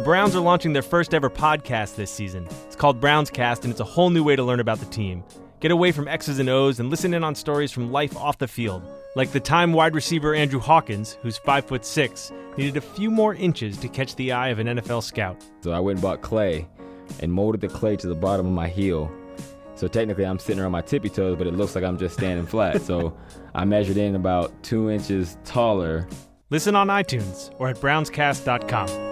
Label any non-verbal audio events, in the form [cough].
The Browns are launching their first ever podcast this season. It's called Brownscast, and it's a whole new way to learn about the team. Get away from X's and O's and listen in on stories from life off the field, like the time wide receiver Andrew Hawkins, who's five foot six, needed a few more inches to catch the eye of an NFL scout. So I went and bought clay and molded the clay to the bottom of my heel. So technically, I'm sitting on my tippy toes, but it looks like I'm just standing flat. So [laughs] I measured in about two inches taller. Listen on iTunes or at brownscast.com.